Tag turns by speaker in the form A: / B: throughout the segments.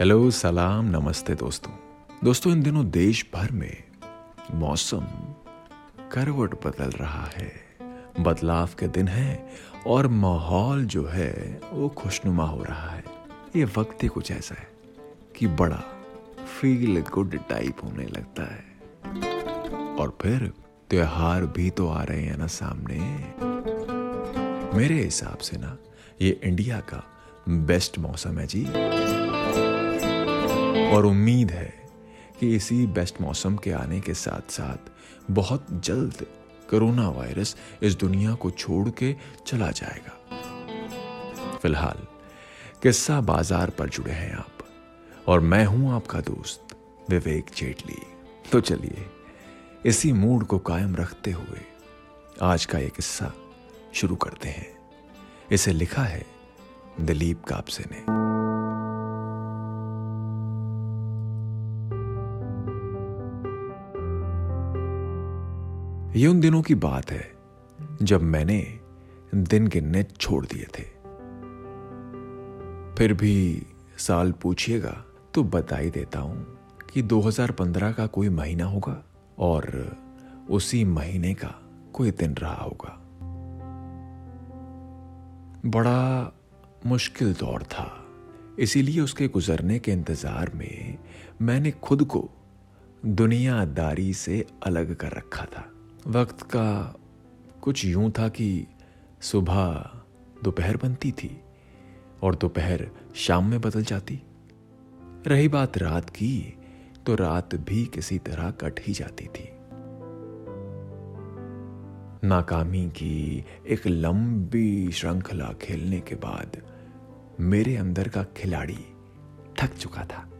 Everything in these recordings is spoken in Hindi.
A: हेलो सलाम नमस्ते दोस्तों दोस्तों इन दिनों देश भर में मौसम करवट बदल रहा है बदलाव के दिन है और माहौल जो है वो खुशनुमा हो रहा है ये वक्त ही कुछ ऐसा है कि बड़ा फील गुड टाइप होने लगता है और फिर त्योहार भी तो आ रहे हैं ना सामने। मेरे हिसाब से ना, ये इंडिया का बेस्ट मौसम है जी। और उम्मीद है कि इसी बेस्ट मौसम के आने के साथ साथ बहुत जल्द कोरोना वायरस इस दुनिया को छोड़ के चला जाएगा। फ़िलहाल, किस्सा बाज़ार पर जुड़े हैं आप, और मैं हूँ आपका दोस्त विवेक जेटली। तो चलिए इसी मूड को कायम रखते हुए आज का ये किस्सा शुरू करते हैं। इसे लिखा है दिलीप कापसे ने। ये उन दिनों की बात है जब मैंने दिन गिनने छोड़ दिए थे। फिर भी साल पूछिएगा तो बता ही देता हूँ कि 2015 का कोई महीना होगा। और उसी महीने का कोई दिन रहा होगा। बड़ा मुश्किल दौर था, इसीलिए उसके गुजरने के इंतज़ार में मैंने खुद को दुनियादारी से अलग कर रखा था। वक्त का कुछ यूँ था कि सुबह दोपहर बनती थी और दोपहर शाम में बदल जाती। रही बात रात की तो रात भी किसी तरह कट ही जाती थी। नाकामी की एक लंबी श्रृंखला खेलने के बाद मेरे अंदर का खिलाड़ी थक चुका था।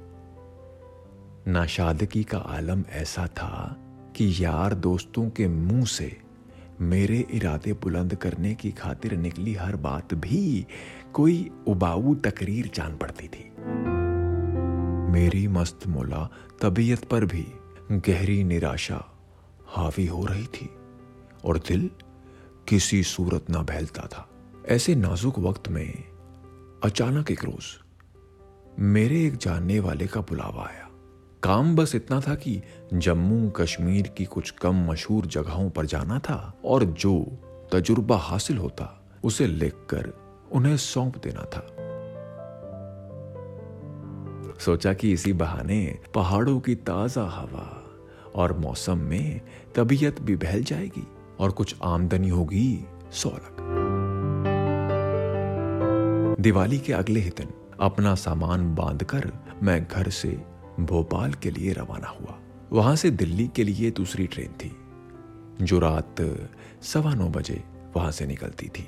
A: नाशादगी का आलम ऐसा था कि यार दोस्तों के मुँह से मेरे इरादे बुलंद करने की खातिर निकली हर बात भी कोई उबाऊ तकरीर जान पड़ती थी। मेरी मस्त मोला तबीयत पर भी गहरी निराशा हावी हो रही थी और दिल किसी सूरत ना बहलता था। ऐसे नाजुक वक्त में अचानक एक रोज मेरे एक जानने वाले का बुलावा आया। काम बस इतना था कि जम्मू कश्मीर की कुछ कम मशहूर जगहों पर जाना था और जो तजुर्बा हासिल होता, उसे लिखकर उन्हें सौंप देना था। सोचा कि इसी बहाने पहाड़ों की ताज़ा हवा और मौसम में तबीयत भी बहल जाएगी और कुछ आमदनी होगी सौलक दिवाली के अगले ही दिन अपना सामान बांधकर मैं घर से भोपाल के लिए रवाना हुआ। वहाँ से दिल्ली के लिए दूसरी ट्रेन थी, जो रात सवा नौ बजे वहाँ से निकलती थी।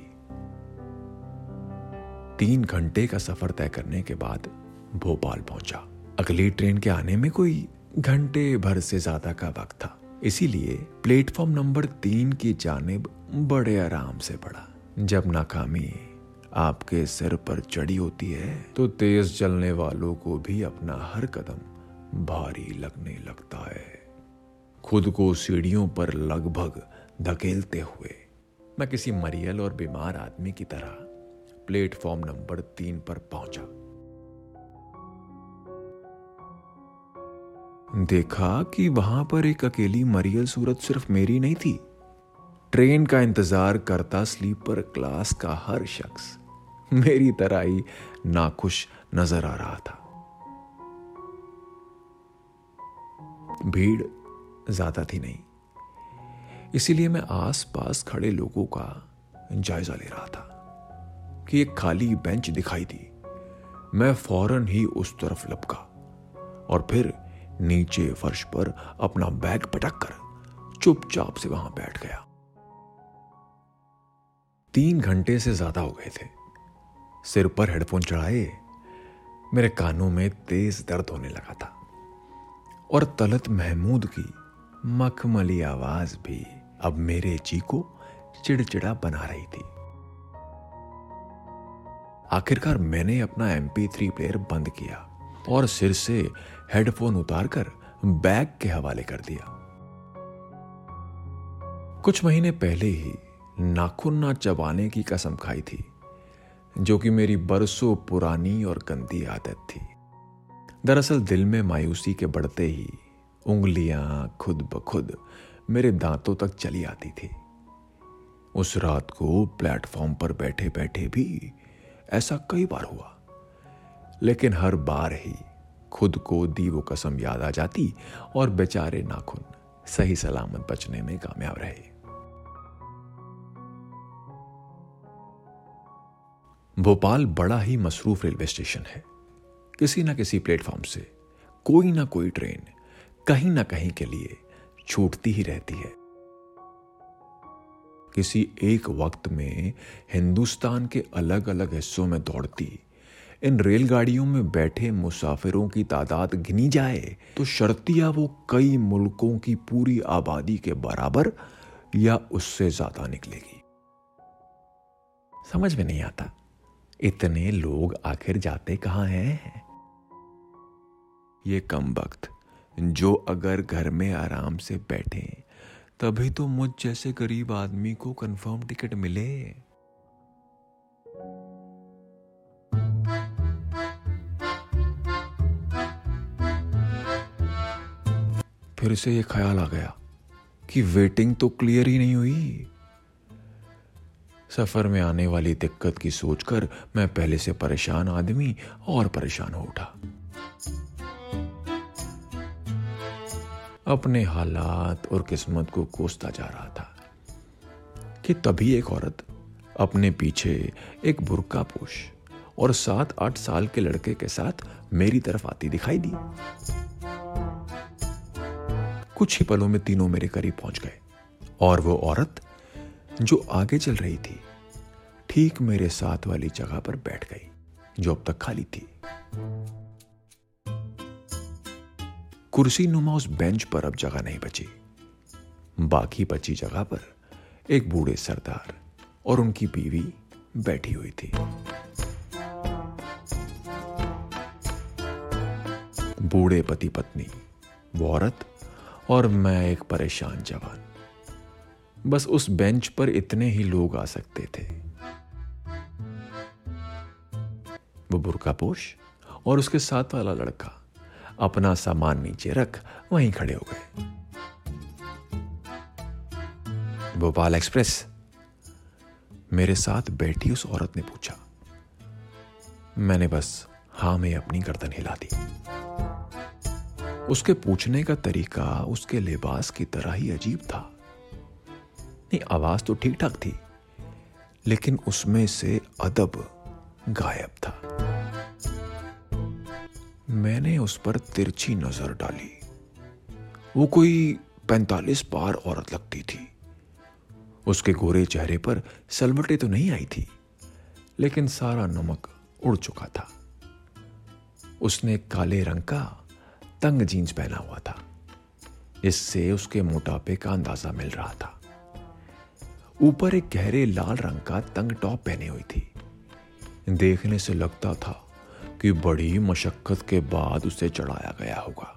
A: तीन घंटे का सफ़र तय करने के बाद भोपाल पहुँचा। अगली ट्रेन के आने में कोई घंटे भर से ज़्यादा का वक्त था। इसीलिए प्लेटफॉर्म नंबर तीन की जानब बड़े आराम से पड़ा। जब नाकामी आपके सिर पर चढ़ी होती है तो तेज चलने वालों को भी अपना हर कदम भारी लगने लगता है। खुद को सीढ़ियों पर लगभग धकेलते हुए मैं किसी मरियल और बीमार आदमी की तरह प्लेटफॉर्म नंबर तीन पर पहुँचा। देखा कि वहाँ पर एक अकेली मरियल सूरत सिर्फ़ मेरी नहीं थी। ट्रेन का इंतज़ार करता स्लीपर क्लास का हर शख्स। मेरी तरह ही नाखुश नज़र आ रहा था। भीड़ ज़्यादा थी नहीं। इसीलिए मैं आसपास खड़े लोगों का जायजा ले रहा था कि एक खाली बेंच दिखाई दी। मैं फ़ौरन ही उस तरफ़ लपका और फिर नीचे फर्श पर अपना बैग पटक कर चुपचाप से वहाँ बैठ गया। तीन घंटे से ज़्यादा हो गए थे। सिर पर हेडफोन चढ़ाए, मेरे कानों में तेज दर्द होने लगा था और तलत महमूद की मखमली आवाज़ भी अब मेरे जी को चिड़चिड़ा बना रही थी। आखिरकार मैंने अपना एमपी थ्री प्लेयर बंद किया। और सिर से हेडफोन उतारकर बैग के हवाले कर दिया। कुछ महीने पहले ही नाखून ना चबाने की कसम खाई थी, जो कि मेरी बरसों पुरानी और गंदी आदत थी। दरअसल दिल में मायूसी के बढ़ते ही उंगलियाँ खुद ब खुद मेरे दांतों तक चली आती थी। उस रात को प्लेटफॉर्म पर बैठे बैठे भी ऐसा कई बार हुआ। लेकिन हर बार ही खुद को दी वो कसम याद आ जाती और बेचारे नाखून सही सलामत बचने में कामयाब रहे। भोपाल बड़ा ही मसरूफ रेलवे स्टेशन है। किसी ना किसी प्लेटफॉर्म से कोई ना कोई ट्रेन कहीं ना कहीं के लिए छूटती ही रहती है। किसी एक वक्त में हिंदुस्तान के अलग अलग हिस्सों में दौड़ती इन रेलगाड़ियों में बैठे मुसाफिरों की तादाद गिनी जाए तो शर्तिया वो कई मुल्कों की पूरी आबादी के बराबर या उससे ज़्यादा निकलेगी। समझ में नहीं आता, इतने लोग आखिर जाते कहाँ हैं? ये कम वक्त, जो अगर घर में आराम से बैठे, तभी तो मुझ जैसे गरीब आदमी को कंफर्म टिकट मिले। फिर से ये ख्याल आ गया कि वेटिंग तो क्लियर ही नहीं हुई। सफ़र में आने वाली दिक्कत की सोचकर मैं पहले से परेशान आदमी और परेशान हो उठा। अपने हालात और किस्मत को कोसता जा रहा था कि तभी एक औरत, अपने पीछे एक बुरका पोश और सात आठ साल के लड़के के साथ मेरी तरफ़ आती दिखाई दी। कुछ ही पलों में तीनों मेरे करीब पहुँच गए। और वो औरत जो आगे चल रही थी, ठीक मेरे साथ वाली जगह पर बैठ गई, जो अब तक खाली थी। कुर्सी नुमा उस बेंच पर अब जगह नहीं बची। बाकी बची जगह पर एक बूढ़े सरदार और उनकी बीवी बैठी हुई थी। बूढ़े पति पत्नी वो औरत और मैं एक परेशान जवान। बस उस बेंच पर इतने ही लोग आ सकते थे। वो बुरका पोश और उसके साथ वाला लड़का अपना सामान नीचे रख वहीं खड़े हो गए। भोपाल एक्सप्रेस, मेरे साथ बैठी उस औरत ने पूछा। मैंने बस हाँ में अपनी गर्दन हिला दी। उसके पूछने का तरीका उसके लिबास की तरह ही अजीब था। नहीं, आवाज़ तो ठीक ठाक थी, लेकिन उसमें से अदब गायब था। मैंने उस पर तिरछी नज़र डाली। वो कोई पैंतालीस पार औरत लगती थी। उसके गोरे चेहरे पर सलवटे तो नहीं आई थी, लेकिन सारा नमक उड़ चुका था। उसने काले रंग का तंग जीन्स पहना हुआ था। इससे उसके मोटापे का अंदाज़ा मिल रहा था। ऊपर एक गहरे लाल रंग का तंग टॉप पहने हुई थी। देखने से लगता था कि बड़ी मशक्कत के बाद उसे चढ़ाया गया होगा।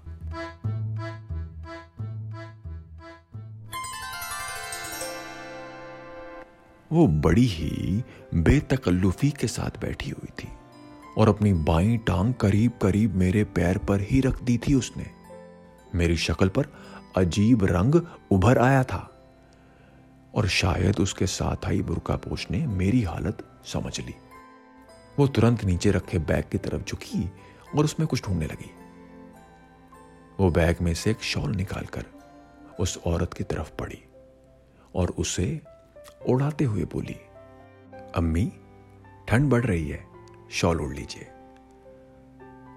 A: वो बड़ी ही बेतकल्लुफी के साथ बैठी हुई थी। और अपनी बाई टांग करीब करीब मेरे पैर पर ही रख दी थी उसने। मेरी शक्ल पर अजीब रंग उभर आया था और शायद उसके साथ आई बुरका पोष ने मेरी हालत समझ ली। वो तुरंत नीचे रखे बैग की तरफ़ झुकी और उसमें कुछ ढूँढने लगी। वो बैग में से एक शॉल निकालकर उस औरत की तरफ़ पड़ी और उसे उड़ाते हुए बोली, अम्मी, ठंड बढ़ रही है। शॉल ओढ़ लीजिए।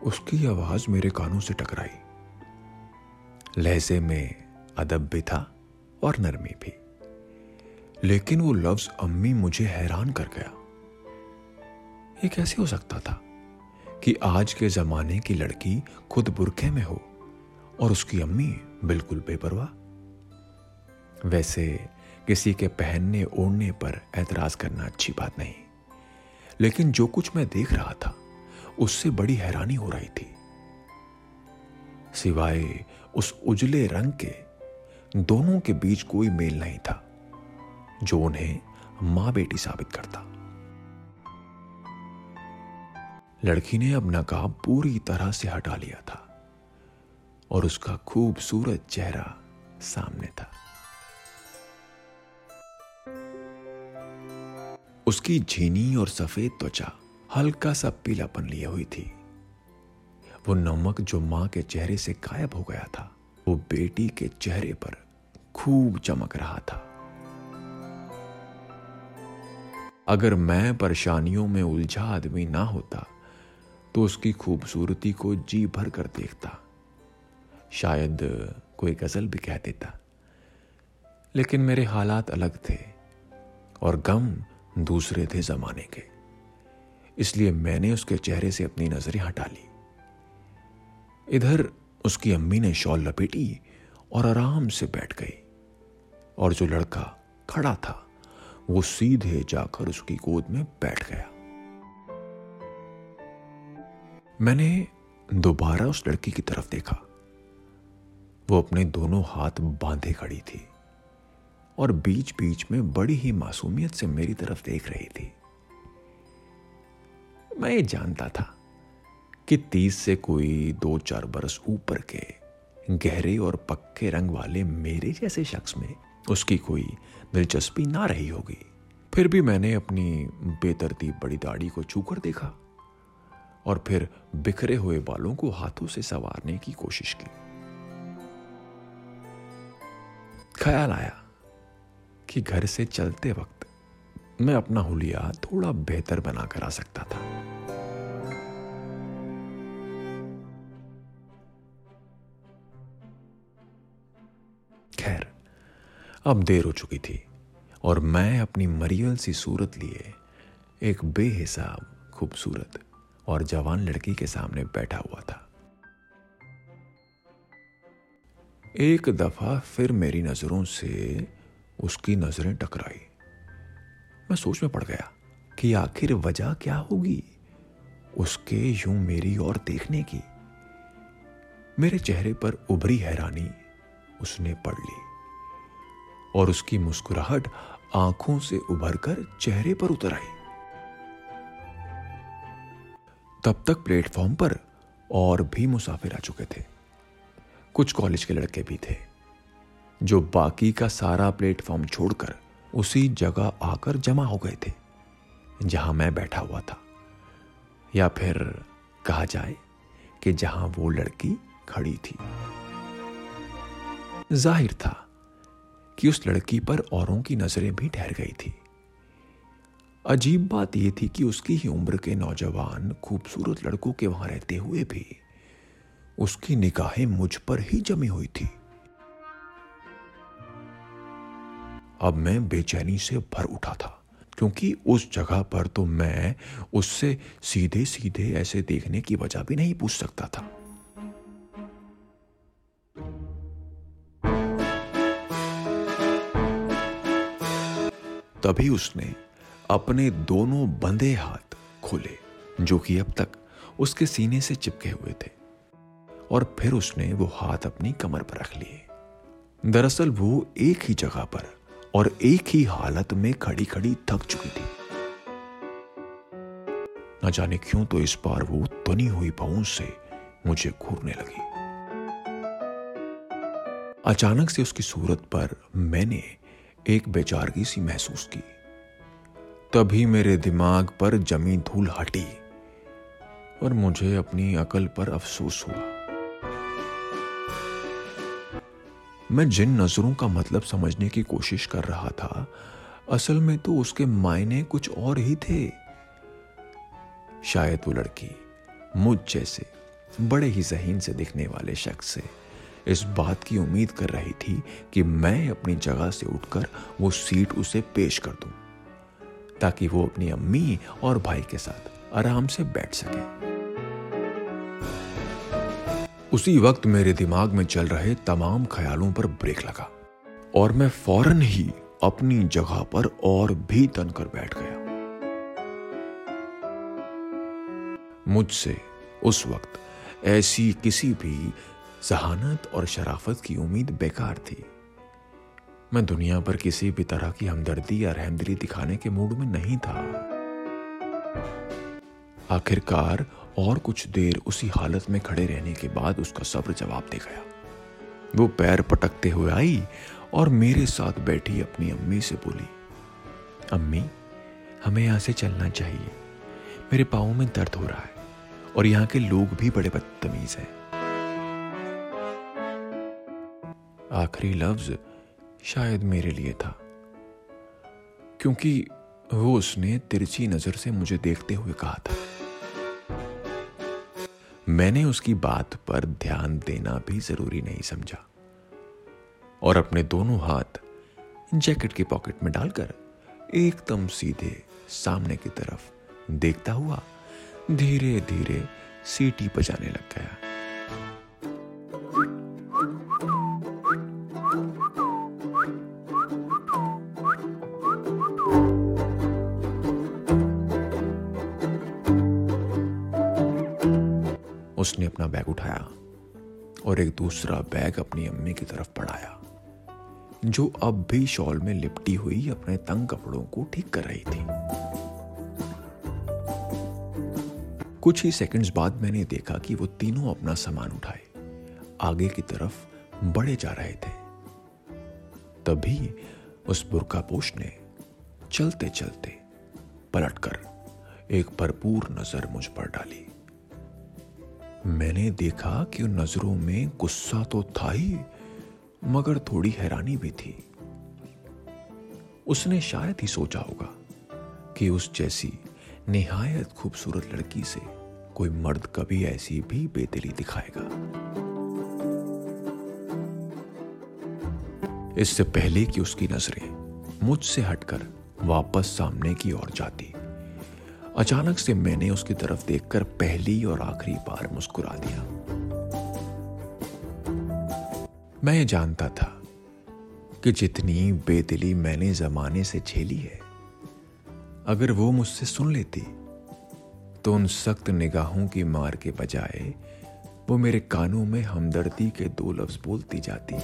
A: उसकी आवाज़ मेरे कानों से टकराई। लहजे में अदब भी था और नरमी भी। लेकिन वो लफ्ज अम्मी मुझे हैरान कर गया। ये कैसे हो सकता था कि आज के जमाने की लड़की खुद बुरखे में हो और उसकी अम्मी बिल्कुल बेपरवाह? वैसे किसी के पहनने ओढ़ने पर ऐतराज करना अच्छी बात नहीं। लेकिन जो कुछ मैं देख रहा था, उससे बड़ी हैरानी हो रही थी। सिवाय उस उजले रंग के, दोनों के बीच कोई मेल नहीं था, जो उन्हें माँ बेटी साबित करता। लड़की ने अब नकाब पूरी तरह से हटा लिया था, और उसका खूबसूरत चेहरा सामने था। उसकी झीनी और सफ़ेद त्वचा हल्का सा पीलापन लिए हुई थी। वो नमक जो माँ के चेहरे से गायब हो गया था, वो बेटी के चेहरे पर खूब चमक रहा था। अगर मैं परेशानियों में उलझा आदमी ना होता तो उसकी खूबसूरती को जी भर कर देखता। शायद कोई गज़ल भी कह देता। लेकिन मेरे हालात अलग थे और गम दूसरे थे जमाने के। इसलिए मैंने उसके चेहरे से अपनी नज़रें हटा ली। इधर उसकी अम्मी ने शॉल लपेटी और आराम से बैठ गई। और जो लड़का खड़ा था, वो सीधे जाकर उसकी गोद में बैठ गया। मैंने दोबारा उस लड़की की तरफ़ देखा। वो अपने दोनों हाथ बांधे खड़ी थी। और बीच बीच में बड़ी ही मासूमियत से मेरी तरफ़ देख रही थी। मैं ये जानता था कि तीस से कोई दो चार बरस ऊपर के गहरे और पक्के रंग वाले मेरे जैसे शख्स में उसकी कोई दिलचस्पी ना रही होगी। फिर भी मैंने अपनी बेतरतीब बड़ी दाढ़ी को छूकर देखा और फिर बिखरे हुए बालों को हाथों से संवारने की कोशिश की। ख्याल आया। कि घर से चलते वक्त मैं अपना हुलिया थोड़ा बेहतर बनाकर आ सकता था। खैर, अब देर हो चुकी थी और मैं अपनी मरियल सी सूरत लिए एक बेहिसाब, खूबसूरत और जवान लड़की के सामने बैठा हुआ था। एक दफ़ा फिर मेरी नज़रों से उसकी नज़रें टकराई। मैं सोच में पड़ गया कि आखिर वजह क्या होगी उसके यूँ मेरी ओर देखने की। मेरे चेहरे पर उभरी हैरानी उसने पढ़ ली और उसकी मुस्कुराहट आँखों से उभरकर चेहरे पर उतर आई। तब तक प्लेटफॉर्म पर और भी मुसाफिर आ चुके थे। कुछ कॉलेज के लड़के भी थे। जो बाकी का सारा प्लेटफॉर्म छोड़कर उसी जगह आकर जमा हो गए थे, जहाँ मैं बैठा हुआ था। या फिर कहा जाए कि जहाँ वो लड़की खड़ी थी। ज़ाहिर था कि उस लड़की पर औरों की नज़रें भी ठहर गई थी। अजीब बात यह थी कि उसकी ही उम्र के नौजवान खूबसूरत लड़कों के वहाँ रहते हुए भी उसकी निगाहें मुझ पर ही जमी हुई थी। अब मैं बेचैनी से भर उठा था, क्योंकि उस जगह पर तो मैं उससे सीधे सीधे ऐसे देखने की वजह भी नहीं पूछ सकता था। तभी उसने अपने दोनों बंधे हाथ खोले, जो कि अब तक उसके सीने से चिपके हुए थे, और फिर उसने वो हाथ अपनी कमर पर रख लिए। दरअसल वो एक ही जगह पर और एक ही हालत में खड़ी खड़ी थक चुकी थी। न जाने क्यों तो इस बार वो तनी हुई पहुँच से मुझे घूरने लगी। अचानक से उसकी सूरत पर मैंने एक बेचारगी सी महसूस की। तभी मेरे दिमाग पर जमी धूल हटी और मुझे अपनी अकल पर अफसोस हुआ। मैं जिन नज़रों का मतलब समझने की कोशिश कर रहा था, असल में तो उसके मायने कुछ और ही थे। शायद वो लड़की मुझ जैसे बड़े ही जहीन से दिखने वाले शख्स से इस बात की उम्मीद कर रही थी कि मैं अपनी जगह से उठकर वो सीट उसे पेश कर दूँ, ताकि वो अपनी अम्मी और भाई के साथ आराम से बैठ सके। उसी वक्त मेरे दिमाग में चल रहे तमाम ख्यालों पर ब्रेक लगा और मैं फ़ौरन ही अपनी जगह पर और भी तनकर बैठ गया। मुझसे उस वक्त ऐसी किसी भी जहानत और शराफत की उम्मीद बेकार थी। मैं दुनिया पर किसी भी तरह की हमदर्दी या रहमदिली दिखाने के मूड में नहीं था। आखिरकार और कुछ देर उसी हालत में खड़े रहने के बाद उसका सब्र जवाब दे गया। वो पैर पटकते हुए आई और मेरे साथ बैठी अपनी अम्मी से बोली, अम्मी, हमें यहाँ से चलना चाहिए। मेरे पाओ में दर्द हो रहा है और यहाँ के लोग भी बड़े बदतमीज हैं। आखिरी लफ्ज शायद मेरे लिए था, क्योंकि वो उसने तिरछी नज़र से मुझे देखते हुए कहा था। मैंने उसकी बात पर ध्यान देना भी ज़रूरी नहीं समझा। और अपने दोनों हाथ जैकेट के पॉकेट में डालकर एकदम सीधे सामने की तरफ़ देखता हुआ धीरे धीरे सीटी बजाने लग गया। अपना बैग उठाया और एक दूसरा बैग अपनी अम्मी की तरफ़ बढ़ाया, जो अब भी शॉल में लिपटी हुई अपने तंग कपड़ों को ठीक कर रही थी। कुछ ही सेकंड्स बाद मैंने देखा कि वो तीनों अपना सामान उठाए, आगे की तरफ़ बढ़े जा रहे थे। तभी उस बुरका पोष ने चलते चलते पलटकर एक भरपूर नज़र मुझ पर डाली। मैंने देखा कि उन नज़रों में गुस्सा तो था ही, मगर थोड़ी हैरानी भी थी। उसने शायद ही सोचा होगा कि उस जैसी निहायत खूबसूरत लड़की से कोई मर्द कभी ऐसी भी बेदिली दिखाएगा। इससे पहले कि उसकी नज़रें मुझसे हटकर वापस सामने की ओर जाती अचानक से मैंने उसकी तरफ़ देखकर पहली और आखिरी बार मुस्कुरा दिया। मैं जानता था कि जितनी बेदिली मैंने जमाने से झेली है, अगर वो मुझसे सुन लेती तो उन सख्त निगाहों की मार के बजाय वो मेरे कानों में हमदर्दी के दो लफ्ज बोलती जाती।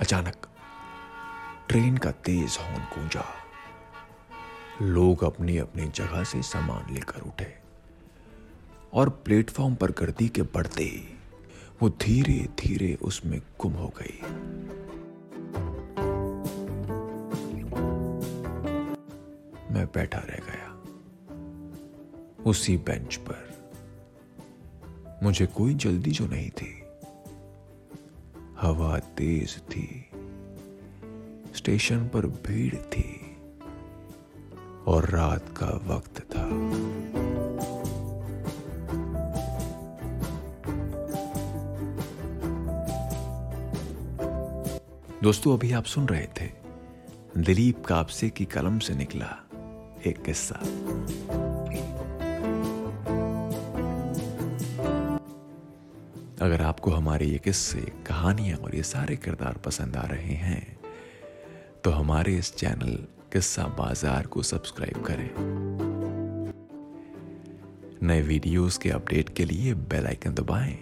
A: अचानक ट्रेन का तेज हॉर्न गूंजा। लोग अपनी अपनी जगह से सामान लेकर उठे और प्लेटफॉर्म पर गर्दी के बढ़ते ही वो धीरे धीरे उसमें गुम हो गई। मैं बैठा रह गया। उसी बेंच पर। मुझे कोई जल्दी जो नहीं थी। हवा तेज थी। स्टेशन पर भीड़ थी और रात का वक्त था। दोस्तों, अभी आप सुन रहे थे दिलीप कापसे की कलम से निकला एक किस्सा। अगर आपको हमारे ये किस्से, कहानियाँ और ये सारे किरदार पसंद आ रहे हैं तो हमारे इस चैनल किस्सा बाज़ार को सब्सक्राइब करें। नए वीडियोस के अपडेट के लिए बेल आइकन दबाएँ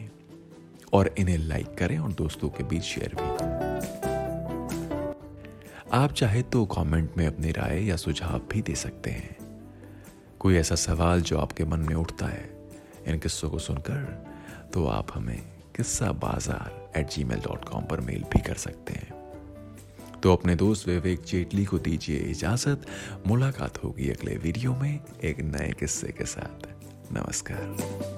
A: और इन्हें लाइक करें और दोस्तों के बीच शेयर भी। आप चाहे तो कमेंट में अपनी राय या सुझाव भी दे सकते हैं। कोई ऐसा सवाल जो आपके मन में उठता है, इन किस्सों को सुनकर तो आप हमें Kissa Bazaar at Gmail dot com पर मेल भी कर सकते हैं। तो अपने दोस्त विवेक जेटली को दीजिए इजाज़त। मुलाकात होगी अगले वीडियो में एक नए किस्से के साथ। नमस्कार।